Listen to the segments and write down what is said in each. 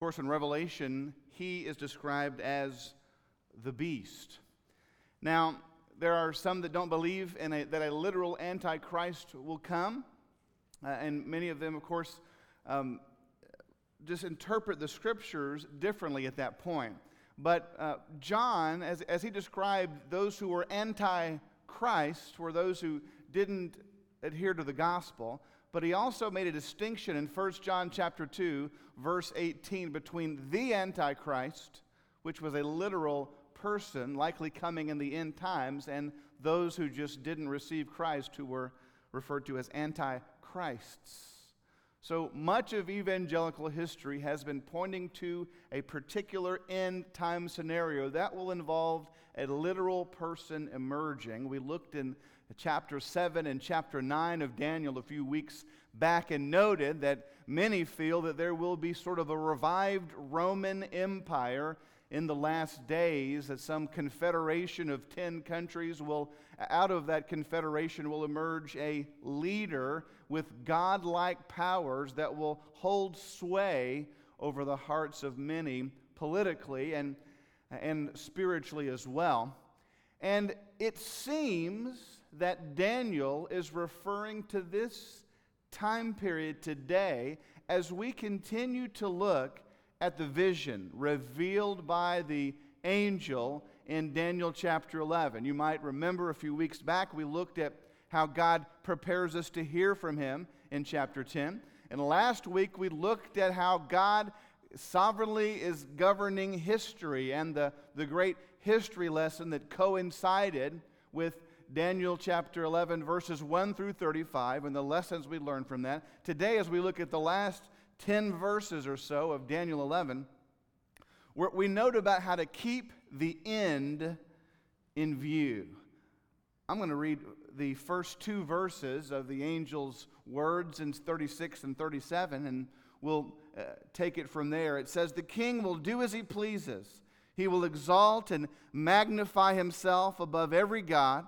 Of course, in Revelation, he is described as the beast. Now, there are some that don't believe in a, that a literal antichrist will come, uh, and many of them, of course, um, just interpret the scriptures differently at that point. But uh, John, as, as he described those who were antichrist, were those who didn't adhere to the gospel. But he also made a distinction in 1 John chapter 2, verse 18, between the Antichrist, which was a literal person likely coming in the end times, and those who just didn't receive Christ, who were referred to as antichrists. So much of evangelical history has been pointing to a particular end time scenario that will involve a literal person emerging. We looked in chapter 7 and chapter 9 of Daniel a few weeks back and noted that many feel that there will be sort of a revived Roman Empire in the last days, that some confederation of 10 countries will, out of that confederation, will emerge a leader with godlike powers that will hold sway over the hearts of many politically and, and spiritually as well. And it seems that Daniel is referring to this time period today as we continue to look at the vision revealed by the angel in Daniel chapter 11. You might remember a few weeks back we looked at how God prepares us to hear from him in chapter 10. And last week we looked at how God sovereignly is governing history and the, the great history lesson that coincided with Daniel chapter 11, verses 1 through 35, and the lessons we learned from that. Today, as we look at the last 10 verses or so of Daniel 11, we note about how to keep the end in view. I'm going to read the first two verses of the angel's words in 36 and 37, and we'll uh, take it from there. It says, The king will do as he pleases. He will exalt and magnify himself above every God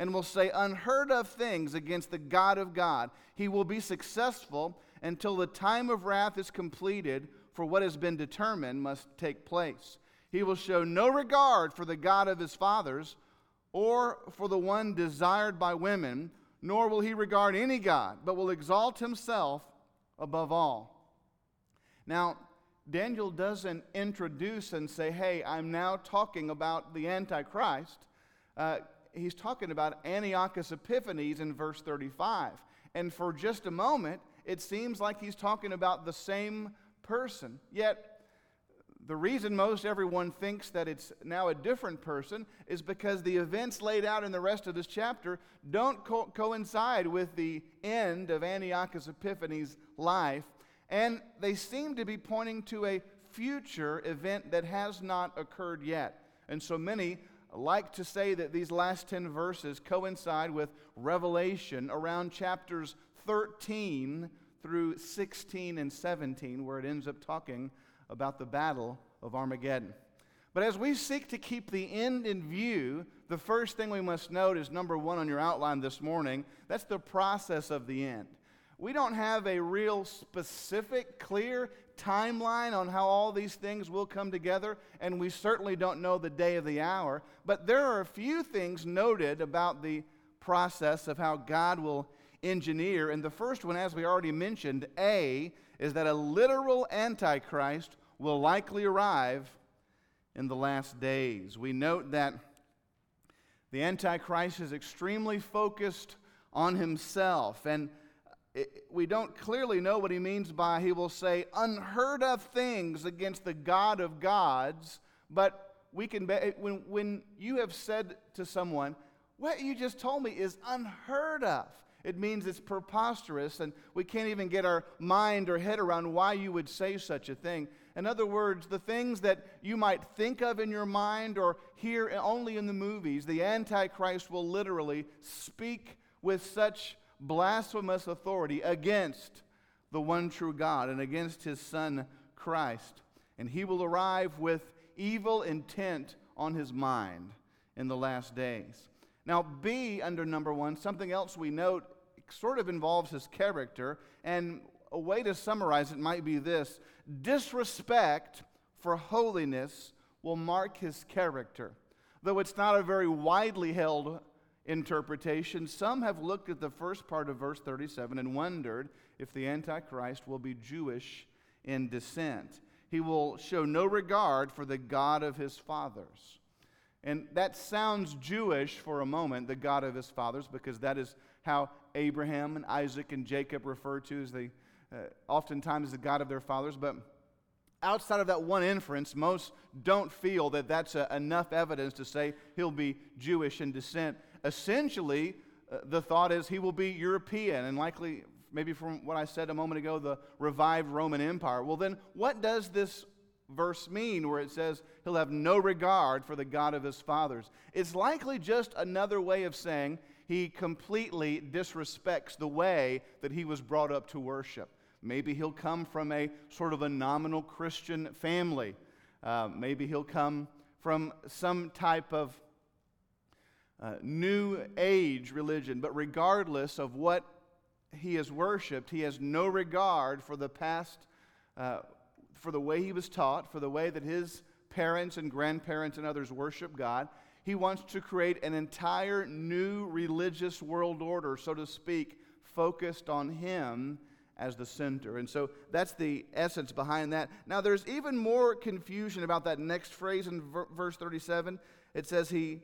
and will say unheard of things against the God of God. He will be successful until the time of wrath is completed, for what has been determined must take place. He will show no regard for the God of his fathers or for the one desired by women, nor will he regard any God, but will exalt himself above all. Now, Daniel doesn't introduce and say, hey, I'm now talking about the Antichrist. Uh, he's talking about Antiochus Epiphanes in verse 35. And for just a moment, it seems like he's talking about the same person. Yet, the reason most everyone thinks that it's now a different person is because the events laid out in the rest of this chapter don't co- coincide with the end of Antiochus Epiphanes' life, and they seem to be pointing to a future event that has not occurred yet. And so many like to say that these last 10 verses coincide with Revelation around chapters 13 through 16 and 17, where it ends up talking about the battle of Armageddon. But as we seek to keep the end in view, the first thing we must note is number one on your outline this morning that's the process of the end. We don't have a real specific, clear timeline on how all these things will come together, and we certainly don't know the day of the hour. But there are a few things noted about the process of how God will engineer. And the first one, as we already mentioned, A, is that a literal Antichrist will likely arrive in the last days. We note that the Antichrist is extremely focused on himself. And it, we don't clearly know what he means by he will say unheard of things against the God of gods, but we can, be, when, when you have said to someone, what you just told me is unheard of. It means it's preposterous, and we can't even get our mind or head around why you would say such a thing. In other words, the things that you might think of in your mind or hear only in the movies, the Antichrist will literally speak with such blasphemous authority against the one true God and against his Son Christ. And he will arrive with evil intent on his mind in the last days. Now, B, under number one, something else we note sort of involves his character. And a way to summarize it might be this disrespect for holiness will mark his character. Though it's not a very widely held interpretation, some have looked at the first part of verse 37 and wondered if the Antichrist will be Jewish in descent. He will show no regard for the God of his fathers. And that sounds Jewish for a moment, the God of his fathers, because that is how Abraham and Isaac and Jacob refer to as the uh, oftentimes the God of their fathers. But outside of that one inference, most don't feel that that's a, enough evidence to say he'll be Jewish in descent. Essentially, uh, the thought is he will be European and likely, maybe from what I said a moment ago, the revived Roman Empire. Well, then, what does this verse mean where it says he'll have no regard for the God of his fathers? It's likely just another way of saying he completely disrespects the way that he was brought up to worship. Maybe he'll come from a sort of a nominal Christian family. Uh, maybe he'll come from some type of uh, new age religion. But regardless of what he has worshiped, he has no regard for the past, uh, for the way he was taught, for the way that his parents and grandparents and others worship God. He wants to create an entire new religious world order, so to speak, focused on him as the center. And so that's the essence behind that. Now, there's even more confusion about that next phrase in verse 37. It says, he,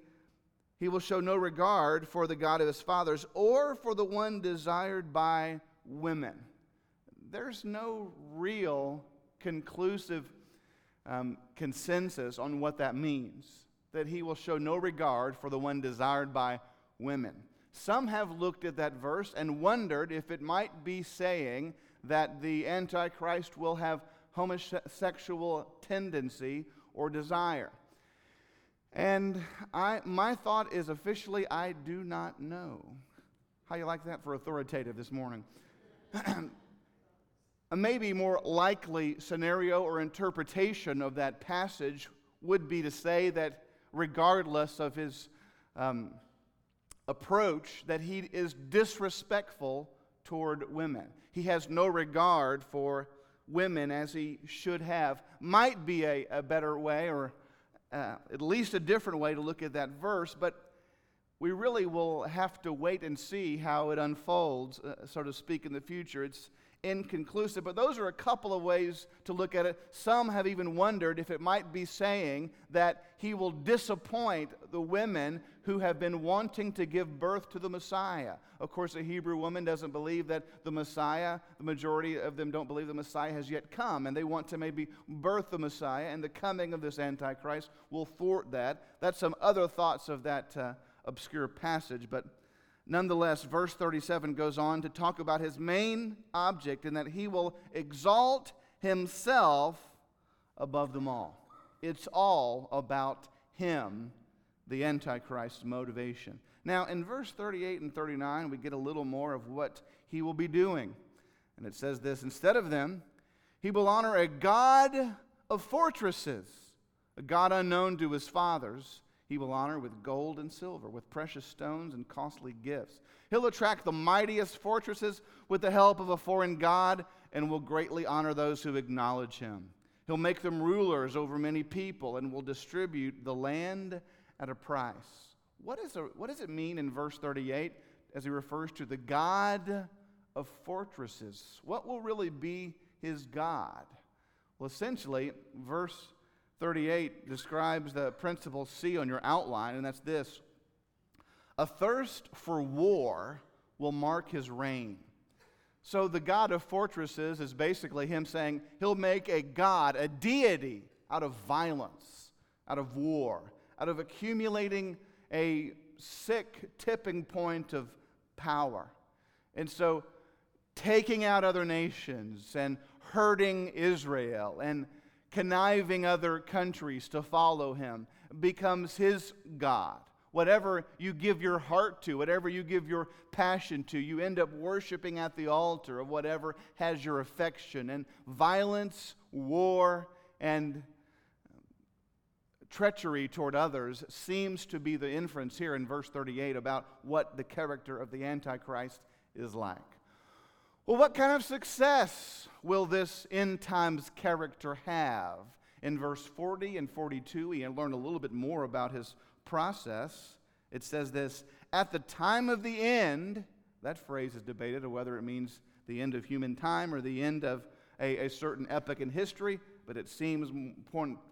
he will show no regard for the God of his fathers or for the one desired by women. There's no real conclusive um, consensus on what that means. That he will show no regard for the one desired by women. Some have looked at that verse and wondered if it might be saying that the Antichrist will have homosexual tendency or desire. And I, my thought is officially, I do not know. How you like that for authoritative this morning? A maybe more likely scenario or interpretation of that passage would be to say that regardless of his um, approach that he is disrespectful toward women. He has no regard for women as he should have. Might be a, a better way, or uh, at least a different way to look at that verse, but we really will have to wait and see how it unfolds, uh, so to speak, in the future. It's inconclusive, but those are a couple of ways to look at it. Some have even wondered if it might be saying that he will disappoint the women who have been wanting to give birth to the Messiah. Of course, a Hebrew woman doesn't believe that the Messiah, the majority of them don't believe the Messiah has yet come, and they want to maybe birth the Messiah, and the coming of this Antichrist will thwart that. That's some other thoughts of that uh, obscure passage, but nonetheless, verse 37 goes on to talk about his main object in that he will exalt himself above them all. It's all about him the Antichrist's motivation. Now, in verse 38 and 39, we get a little more of what he will be doing. And it says this Instead of them, he will honor a God of fortresses, a God unknown to his fathers. He will honor with gold and silver, with precious stones and costly gifts. He'll attract the mightiest fortresses with the help of a foreign God and will greatly honor those who acknowledge him. He'll make them rulers over many people and will distribute the land at a price. What, is a, what does it mean in verse 38 as he refers to the God of fortresses? What will really be his God? Well, essentially, verse 38 describes the principle C on your outline, and that's this A thirst for war will mark his reign. So, the God of fortresses is basically him saying he'll make a God, a deity, out of violence, out of war out of accumulating a sick tipping point of power. And so, taking out other nations and hurting Israel and conniving other countries to follow him becomes his God. Whatever you give your heart to, whatever you give your passion to, you end up worshiping at the altar of whatever has your affection. And violence, war, and treachery toward others seems to be the inference here in verse 38 about what the character of the Antichrist is like. Well, what kind of success will this end times character have? In verse 40 and 42, we learn a little bit more about his process. It says this At the time of the end, that phrase is debated whether it means the end of human time or the end of a, a certain epoch in history, but it seems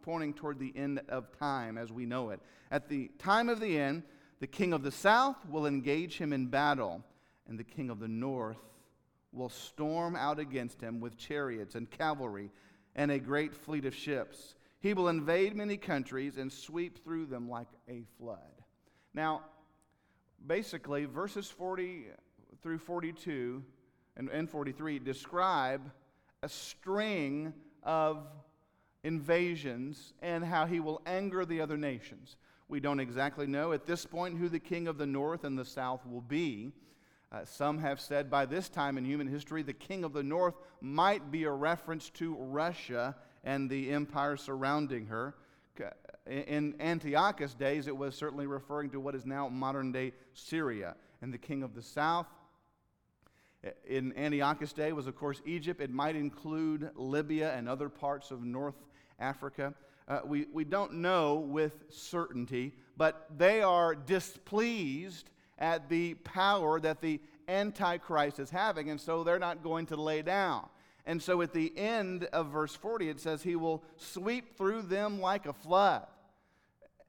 pointing toward the end of time as we know it. At the time of the end, the king of the south will engage him in battle, and the king of the north will storm out against him with chariots and cavalry and a great fleet of ships. He will invade many countries and sweep through them like a flood. Now, basically, verses 40 through 42 and, and 43 describe a string of invasions and how he will anger the other nations. We don't exactly know at this point who the king of the north and the south will be. Uh, some have said by this time in human history, the king of the north might be a reference to Russia and the empire surrounding her. In Antiochus' days, it was certainly referring to what is now modern day Syria. And the king of the south in Antiochus' day was, of course, Egypt. It might include Libya and other parts of North Africa. Uh, we, we don't know with certainty, but they are displeased at the power that the Antichrist is having, and so they're not going to lay down. And so at the end of verse 40, it says, He will sweep through them like a flood.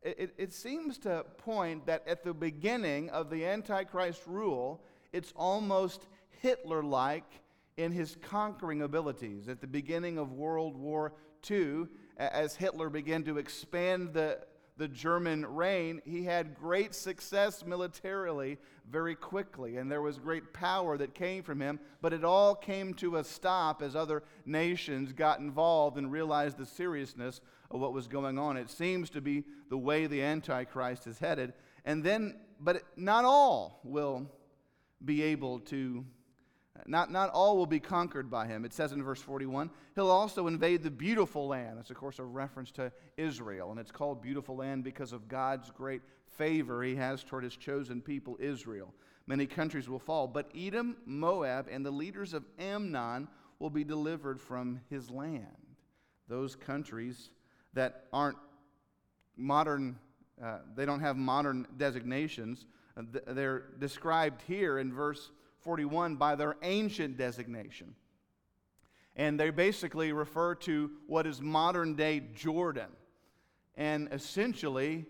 It, it, it seems to point that at the beginning of the Antichrist rule, it's almost Hitler like in his conquering abilities. At the beginning of World War II, as Hitler began to expand the, the German reign, he had great success militarily very quickly, and there was great power that came from him, but it all came to a stop as other nations got involved and realized the seriousness of what was going on. It seems to be the way the Antichrist is headed. And then, but not all will be able to not, not all will be conquered by him. It says in verse 41 He'll also invade the beautiful land. That's, of course, a reference to Israel. And it's called beautiful land because of God's great favor he has toward his chosen people, Israel. Many countries will fall, but Edom, Moab, and the leaders of Ammon will be delivered from his land. Those countries that aren't modern, uh, they don't have modern designations. Uh, they're described here in verse 41 by their ancient designation. And they basically refer to what is modern day Jordan. And essentially,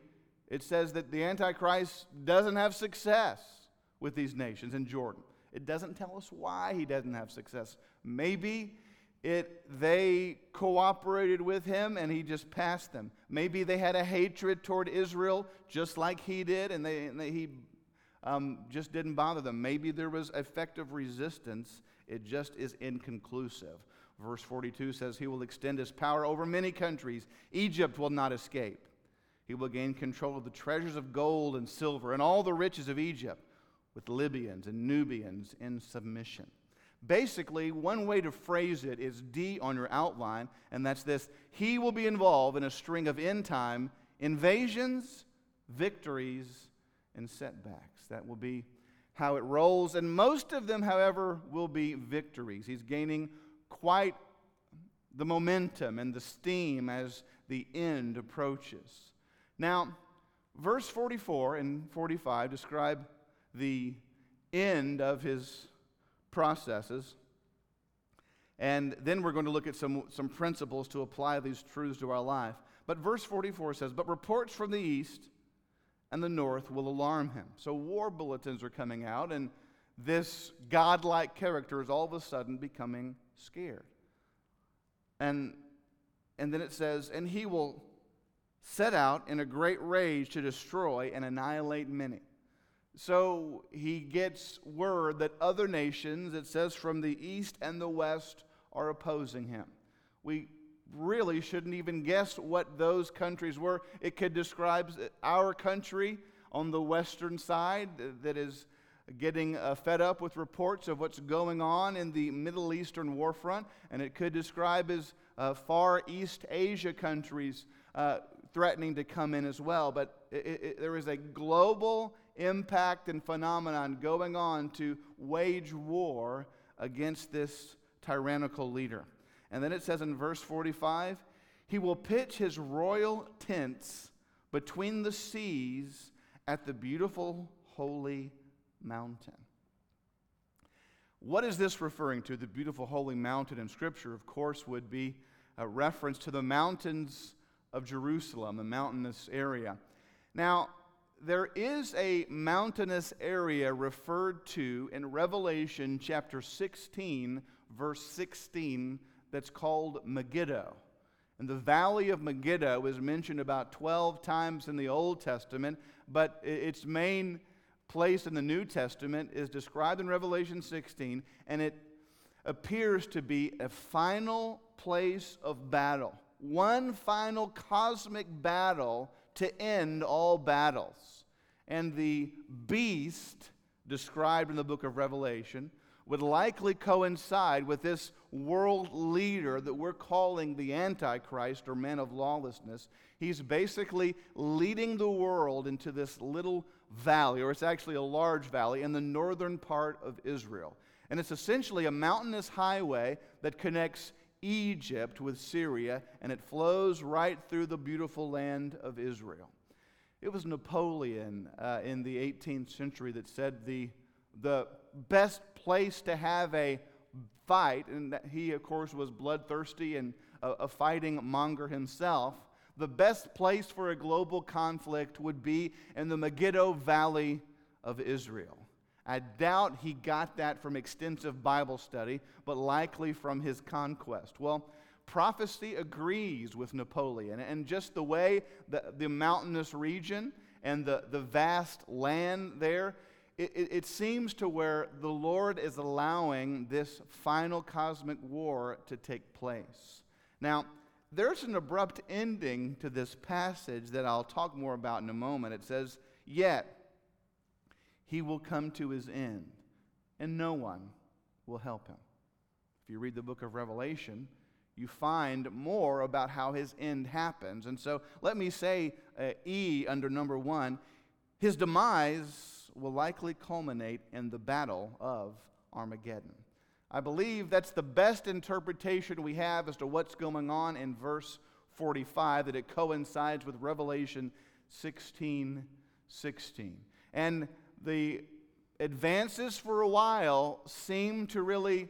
it says that the Antichrist doesn't have success with these nations in Jordan. It doesn't tell us why he doesn't have success. Maybe it, they cooperated with him and he just passed them. Maybe they had a hatred toward Israel just like he did, and, they, and they, he um, just didn't bother them. Maybe there was effective resistance, it just is inconclusive. Verse 42 says, He will extend His power over many countries. Egypt will not escape. He will gain control of the treasures of gold and silver and all the riches of Egypt, with Libyans and Nubians in submission. Basically, one way to phrase it is D on your outline, and that's this He will be involved in a string of end time invasions, victories, and setbacks. That will be how it rolls. And most of them, however, will be victories. He's gaining quite the momentum and the steam as the end approaches. Now, verse 44 and 45 describe the end of his processes. And then we're going to look at some, some principles to apply these truths to our life. But verse 44 says, But reports from the east and the north will alarm him. So war bulletins are coming out, and this godlike character is all of a sudden becoming scared. And, and then it says, and he will set out in a great rage to destroy and annihilate many. So he gets word that other nations, it says from the east and the west, are opposing him. We really shouldn't even guess what those countries were. It could describe our country on the western side that is getting uh, fed up with reports of what's going on in the Middle Eastern war front, and it could describe as uh, Far East Asia countries uh, threatening to come in as well. But it, it, there is a global impact and phenomenon going on to wage war against this tyrannical leader. And then it says in verse 45 He will pitch his royal tents between the seas at the beautiful holy mountain. What is this referring to? The beautiful holy mountain in Scripture, of course, would be a reference to the mountains of Jerusalem, the mountainous area. Now, there is a mountainous area referred to in Revelation chapter 16, verse 16, that's called Megiddo. And the valley of Megiddo is mentioned about 12 times in the Old Testament, but its main place in the New Testament is described in Revelation 16, and it appears to be a final place of battle. One final cosmic battle to end all battles. And the beast described in the book of Revelation would likely coincide with this world leader that we're calling the Antichrist or man of lawlessness. He's basically leading the world into this little valley, or it's actually a large valley, in the northern part of Israel. And it's essentially a mountainous highway that connects Egypt with Syria, and it flows right through the beautiful land of Israel. It was Napoleon uh, in the 18th century that said the, the best place to have a fight, and he, of course, was bloodthirsty and a, a fighting monger himself. The best place for a global conflict would be in the Megiddo Valley of Israel. I doubt he got that from extensive Bible study, but likely from his conquest. Well, prophecy agrees with Napoleon, and just the way the, the mountainous region and the, the vast land there, it, it, it seems to where the Lord is allowing this final cosmic war to take place. Now, there's an abrupt ending to this passage that I'll talk more about in a moment. It says, Yet he will come to his end, and no one will help him. If you read the book of Revelation, you find more about how his end happens. And so let me say uh, E under number one his demise will likely culminate in the battle of Armageddon. I believe that's the best interpretation we have as to what's going on in verse 45, that it coincides with Revelation 16 16. And the advances for a while seem to really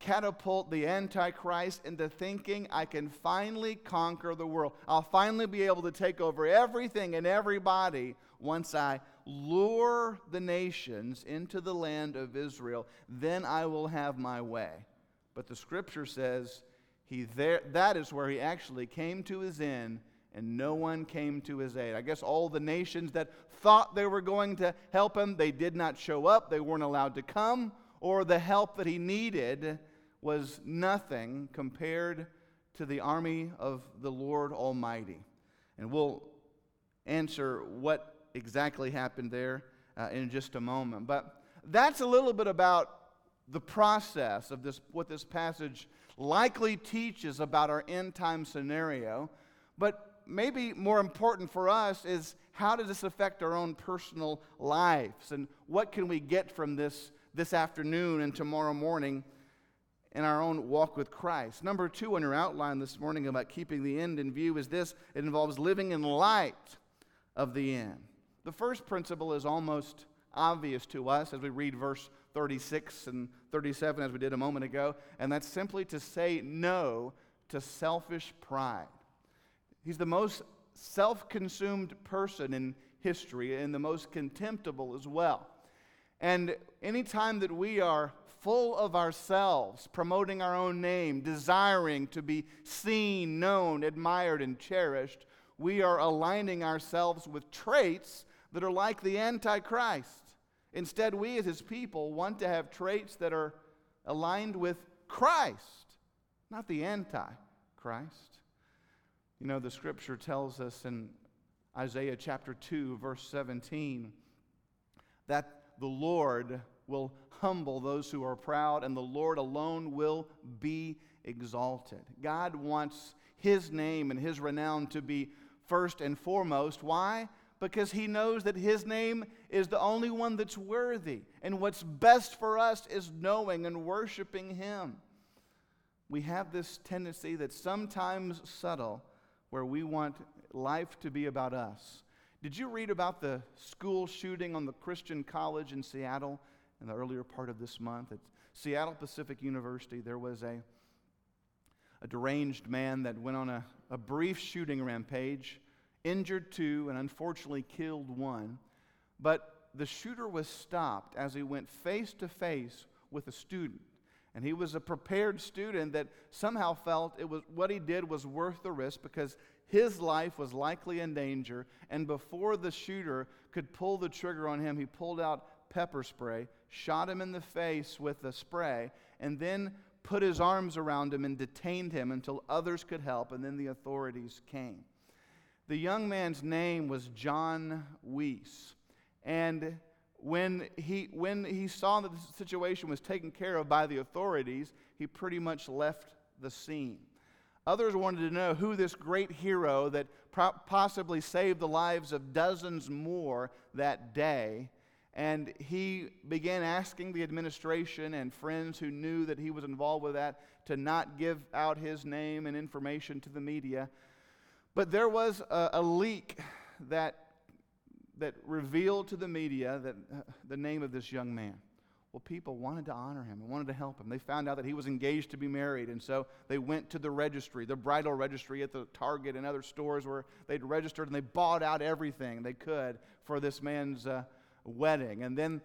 catapult the Antichrist into thinking I can finally conquer the world. I'll finally be able to take over everything and everybody once I lure the nations into the land of Israel. Then I will have my way. But the scripture says he there, that is where he actually came to his end and no one came to his aid. I guess all the nations that thought they were going to help him, they did not show up, they weren't allowed to come, or the help that he needed was nothing compared to the army of the Lord Almighty. And we'll answer what exactly happened there uh, in just a moment. But that's a little bit about the process of this, what this passage likely teaches about our end time scenario. But maybe more important for us is how does this affect our own personal lives and what can we get from this this afternoon and tomorrow morning in our own walk with Christ. Number two on your outline this morning about keeping the end in view is this it involves living in light of the end. The first principle is almost obvious to us as we read verse 36 and 37 as we did a moment ago, and that's simply to say no to selfish pride. He's the most self consumed person in history and the most contemptible as well. And anytime that we are full of ourselves, promoting our own name, desiring to be seen, known, admired, and cherished, we are aligning ourselves with traits that are like the Antichrist. Instead, we as his people want to have traits that are aligned with Christ, not the Antichrist. You know, the scripture tells us in Isaiah chapter 2, verse 17, that the Lord will humble those who are proud, and the Lord alone will be exalted. God wants his name and his renown to be first and foremost. Why? Because he knows that his name is the only one that's worthy. And what's best for us is knowing and worshiping him. We have this tendency that's sometimes subtle where we want life to be about us. Did you read about the school shooting on the Christian college in Seattle in the earlier part of this month? At Seattle Pacific University, there was a, a deranged man that went on a, a brief shooting rampage, injured two, and unfortunately killed one. But the shooter was stopped as he went face to face with a student. And he was a prepared student that somehow felt it was what he did was worth the risk because his life was likely in danger, and before the shooter could pull the trigger on him, he pulled out pepper spray, shot him in the face with the spray, and then put his arms around him and detained him until others could help, and then the authorities came. The young man's name was Jon Meis. And when he, when he saw that the situation was taken care of by the authorities, he pretty much left the scene. Others wanted to know who this great hero that possibly saved the lives of dozens more that day. And he began asking the administration and friends who knew that he was involved with that to not give out his name and information to the media. But there was a, a leak that, that revealed to the media that, uh, the name of this young man. Well, people wanted to honor him and wanted to help him. They found out that he was engaged to be married, and so they went to the registry, the bridal registry at the Target and other stores where they'd registered and they bought out everything they could for this man's uh, wedding. And then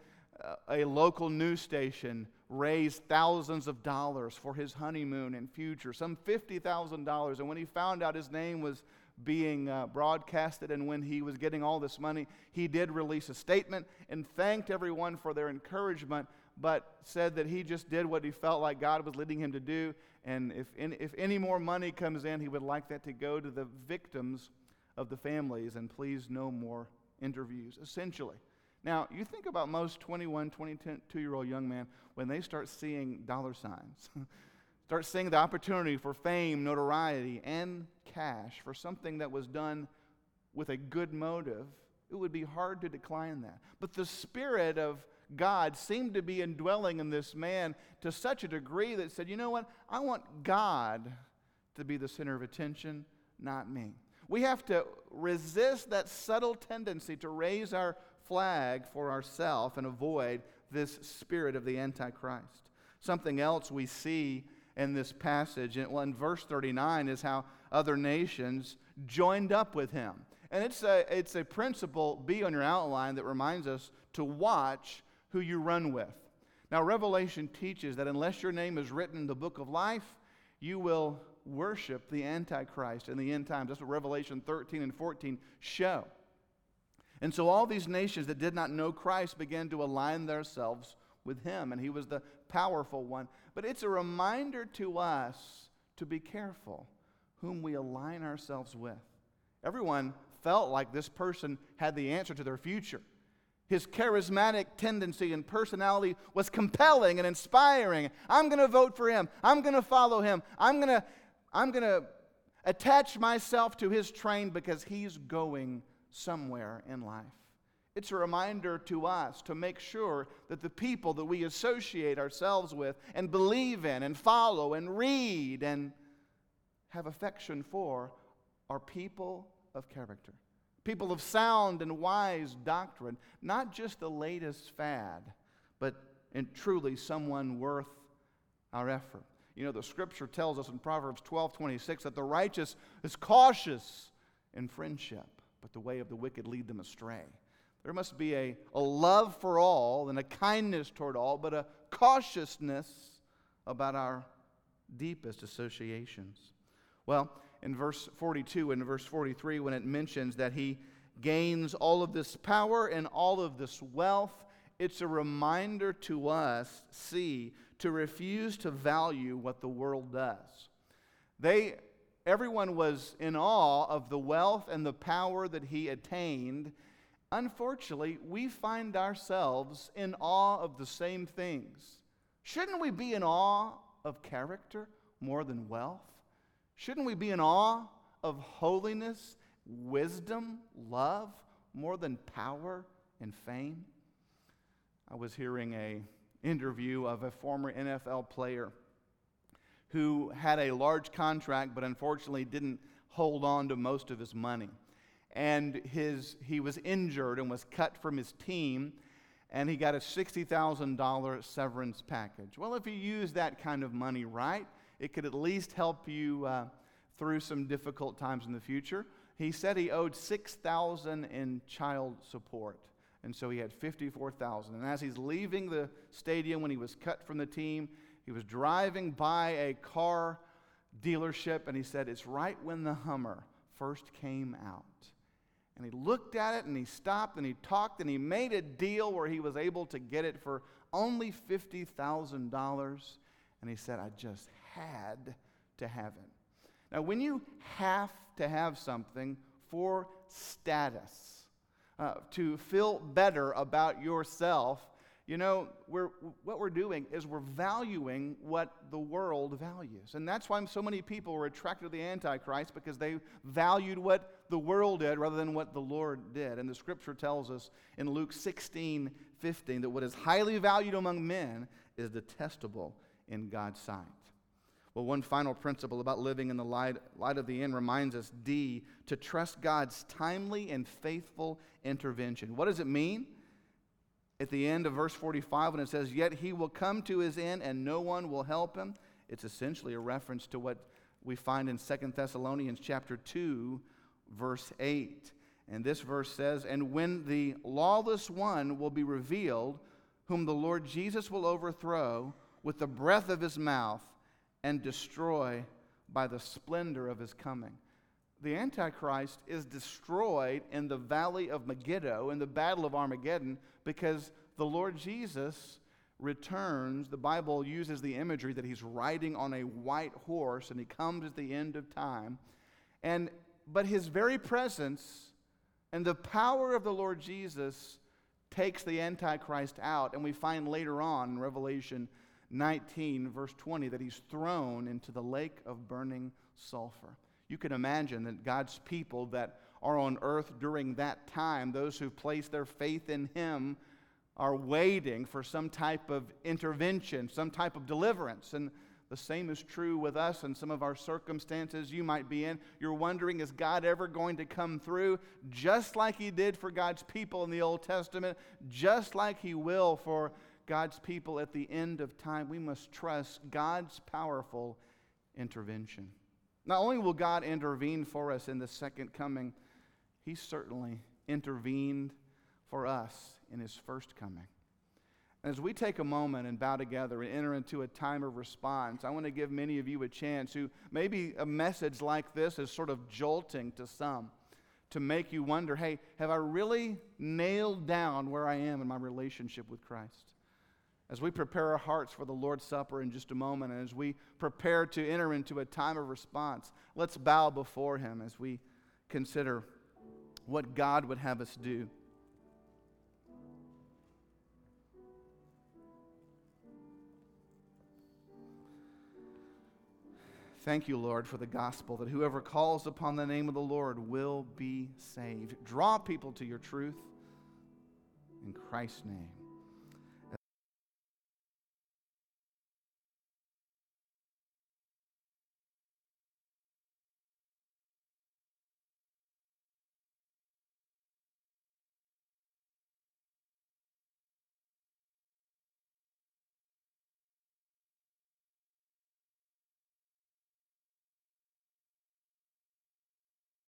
a local news station raised thousands of dollars for his honeymoon and future, some $50,000. And when he found out his name was being uh, broadcasted and when he was getting all this money, he did release a statement and thanked everyone for their encouragement, but said that he just did what he felt like God was leading him to do. And if if any more money comes in, he would like that to go to the victims of the families and please no more interviews, essentially. Now, you think about most 21, 22 year old young men when they start seeing dollar signs, start seeing the opportunity for fame, notoriety, and cash for something that was done with a good motive, it would be hard to decline that. But the Spirit of God seemed to be indwelling in this man to such a degree that said, you know what? I want God to be the center of attention, not me. We have to resist that subtle tendency to raise our flag for ourselves and avoid this spirit of the Antichrist. Something else we see in this passage, well, in verse 39, is how other nations joined up with him. And it's a, it's a principle, B on your outline, that reminds us to watch who you run with. Now, Revelation teaches that unless your name is written in the book of life, you will worship the Antichrist in the end times. That's what Revelation 13 and 14 show. And so all these nations that did not know Christ began to align themselves with him, and he was the powerful one. But it's a reminder to us to be careful whom we align ourselves with. Everyone felt like this person had the answer to their future. His charismatic tendency and personality was compelling and inspiring. I'm going to vote for him. I'm going to follow him. I'm going to I'm going to attach myself to his train because he's going somewhere in life. It's a reminder to us to make sure that the people that we associate ourselves with and believe in and follow and read and have affection for are people of character, people of sound and wise doctrine, not just the latest fad, but and truly someone worth our effort. You know, the scripture tells us in Proverbs 12 26 that the righteous is cautious in friendship, but the way of the wicked lead them astray. There must be a, a love for all and a kindness toward all, but a cautiousness about our deepest associations. Well, in verse 42 and verse 43, when it mentions that he gains all of this power and all of this wealth, it's a reminder to us, see, to refuse to value what the world does. They, everyone was in awe of the wealth and the power that he attained. Unfortunately, we find ourselves in awe of the same things. Shouldn't we be in awe of character more than wealth? Shouldn't we be in awe of holiness, wisdom, love more than power and fame? I was hearing a interview of a former NFL player who had a large contract but unfortunately didn't hold on to most of his money. And his, he was injured and was cut from his team, and he got a $60,000 severance package. Well, if you use that kind of money right, it could at least help you uh, through some difficult times in the future. He said he owed 6000 in child support. And so he had 54,000. And as he's leaving the stadium when he was cut from the team, he was driving by a car dealership and he said, It's right when the Hummer first came out. And he looked at it and he stopped and he talked and he made a deal where he was able to get it for only $50,000. And he said, I just had to have it. Now, when you have to have something for status, uh, to feel better about yourself, you know, we're, what we're doing is we're valuing what the world values. And that's why so many people were attracted to the Antichrist because they valued what the world did rather than what the Lord did. And the scripture tells us in Luke 16 15 that what is highly valued among men is detestable in God's sight. Well, one final principle about living in the light, light of the end reminds us D, to trust God's timely and faithful intervention. What does it mean? At the end of verse 45, when it says, Yet he will come to his end and no one will help him, it's essentially a reference to what we find in 2 Thessalonians chapter 2, verse 8. And this verse says, And when the lawless one will be revealed, whom the Lord Jesus will overthrow with the breath of his mouth and destroy by the splendor of his coming. The Antichrist is destroyed in the valley of Megiddo, in the battle of Armageddon, because the Lord Jesus returns. The Bible uses the imagery that he's riding on a white horse and he comes at the end of time. And, but his very presence and the power of the Lord Jesus takes the Antichrist out. And we find later on in Revelation 19, verse 20, that he's thrown into the lake of burning sulfur. You can imagine that God's people that are on earth during that time, those who place their faith in him, are waiting for some type of intervention, some type of deliverance. And the same is true with us and some of our circumstances you might be in. You're wondering, is God ever going to come through? Just like He did for God's people in the Old Testament, just like He will for God's people at the end of time, we must trust God's powerful intervention. Not only will God intervene for us in the second coming, He certainly intervened for us in His first coming. As we take a moment and bow together and enter into a time of response, I want to give many of you a chance who maybe a message like this is sort of jolting to some to make you wonder hey, have I really nailed down where I am in my relationship with Christ? As we prepare our hearts for the Lord's Supper in just a moment, and as we prepare to enter into a time of response, let's bow before Him as we consider what God would have us do. Thank you, Lord, for the gospel that whoever calls upon the name of the Lord will be saved. Draw people to your truth in Christ's name.